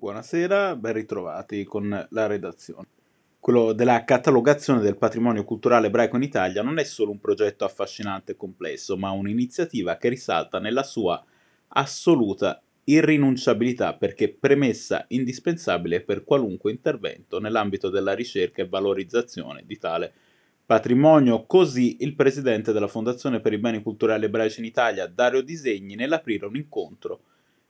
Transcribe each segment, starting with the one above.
Buonasera, ben ritrovati con la redazione. Quello della catalogazione del patrimonio culturale ebraico in Italia non è solo un progetto affascinante e complesso, ma un'iniziativa che risalta nella sua assoluta irrinunciabilità perché premessa indispensabile per qualunque intervento nell'ambito della ricerca e valorizzazione di tale patrimonio. Così il presidente della Fondazione per i beni culturali ebraici in Italia, Dario Disegni, nell'aprire un incontro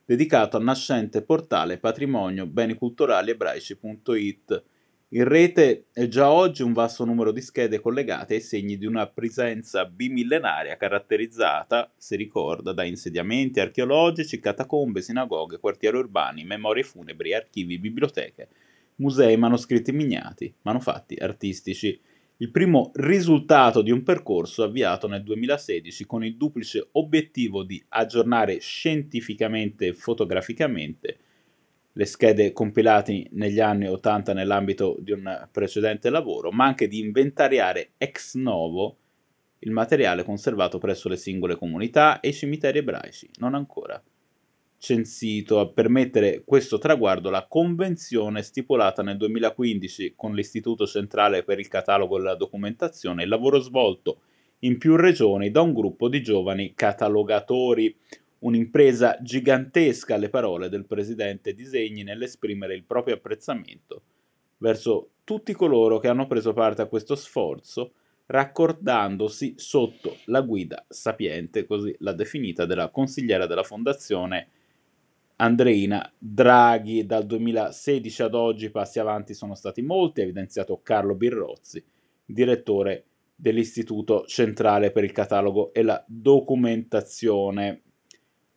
dedicato al nascente portale patrimonio beni culturali ebraici.it. In rete è già oggi un vasto numero di schede collegate ai segni di una presenza bimillenaria caratterizzata, si ricorda, da insediamenti archeologici, catacombe, sinagoghe, quartieri urbani, memorie funebri, archivi, biblioteche, musei, manoscritti miniati, manufatti artistici il primo risultato di un percorso avviato nel 2016 con il duplice obiettivo di aggiornare scientificamente e fotograficamente le schede compilate negli anni 80 nell'ambito di un precedente lavoro, ma anche di inventariare ex novo il materiale conservato presso le singole comunità e i cimiteri ebraici, non ancora censito a permettere questo traguardo la convenzione stipulata nel 2015 con l'Istituto Centrale per il Catalogo e la Documentazione, il lavoro svolto in più regioni da un gruppo di giovani catalogatori, un'impresa gigantesca alle parole del presidente Disegni nell'esprimere il proprio apprezzamento verso tutti coloro che hanno preso parte a questo sforzo, raccordandosi sotto la guida sapiente, così l'ha definita, della consigliera della fondazione Andreina Draghi dal 2016 ad oggi passi avanti sono stati molti, ha evidenziato Carlo Birrozzi, direttore dell'Istituto Centrale per il Catalogo e la Documentazione.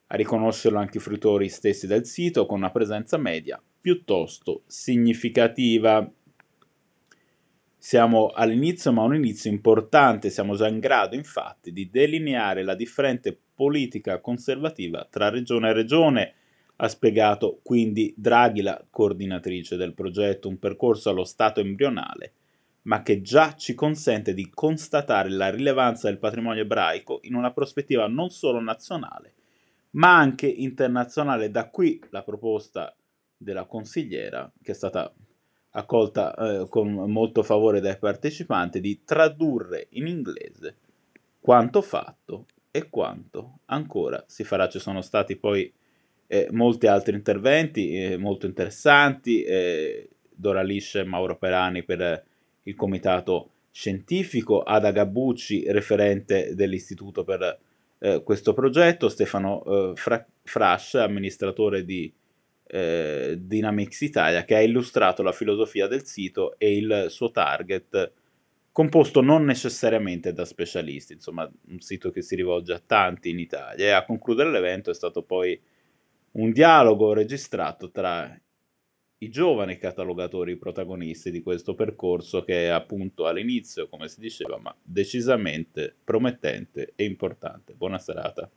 A riconoscerlo anche i fruitori stessi del sito con una presenza media piuttosto significativa. Siamo all'inizio, ma un inizio importante, siamo già in grado infatti di delineare la differente politica conservativa tra regione e regione ha spiegato quindi Draghi, la coordinatrice del progetto, un percorso allo stato embrionale, ma che già ci consente di constatare la rilevanza del patrimonio ebraico in una prospettiva non solo nazionale, ma anche internazionale. Da qui la proposta della consigliera, che è stata accolta eh, con molto favore dai partecipanti, di tradurre in inglese quanto fatto e quanto ancora si farà. Ci sono stati poi eh, molti altri interventi molto interessanti, Dora Lisce e Mauro Perani per il comitato scientifico, Ada Gabbucci, referente dell'istituto per eh, questo progetto, Stefano eh, Fra- Frasch, amministratore di eh, Dynamics Italia, che ha illustrato la filosofia del sito e il suo target composto non necessariamente da specialisti, insomma un sito che si rivolge a tanti in Italia. E a concludere l'evento è stato poi un dialogo registrato tra i giovani catalogatori protagonisti di questo percorso che è appunto all'inizio, come si diceva, ma decisamente promettente e importante. Buona serata.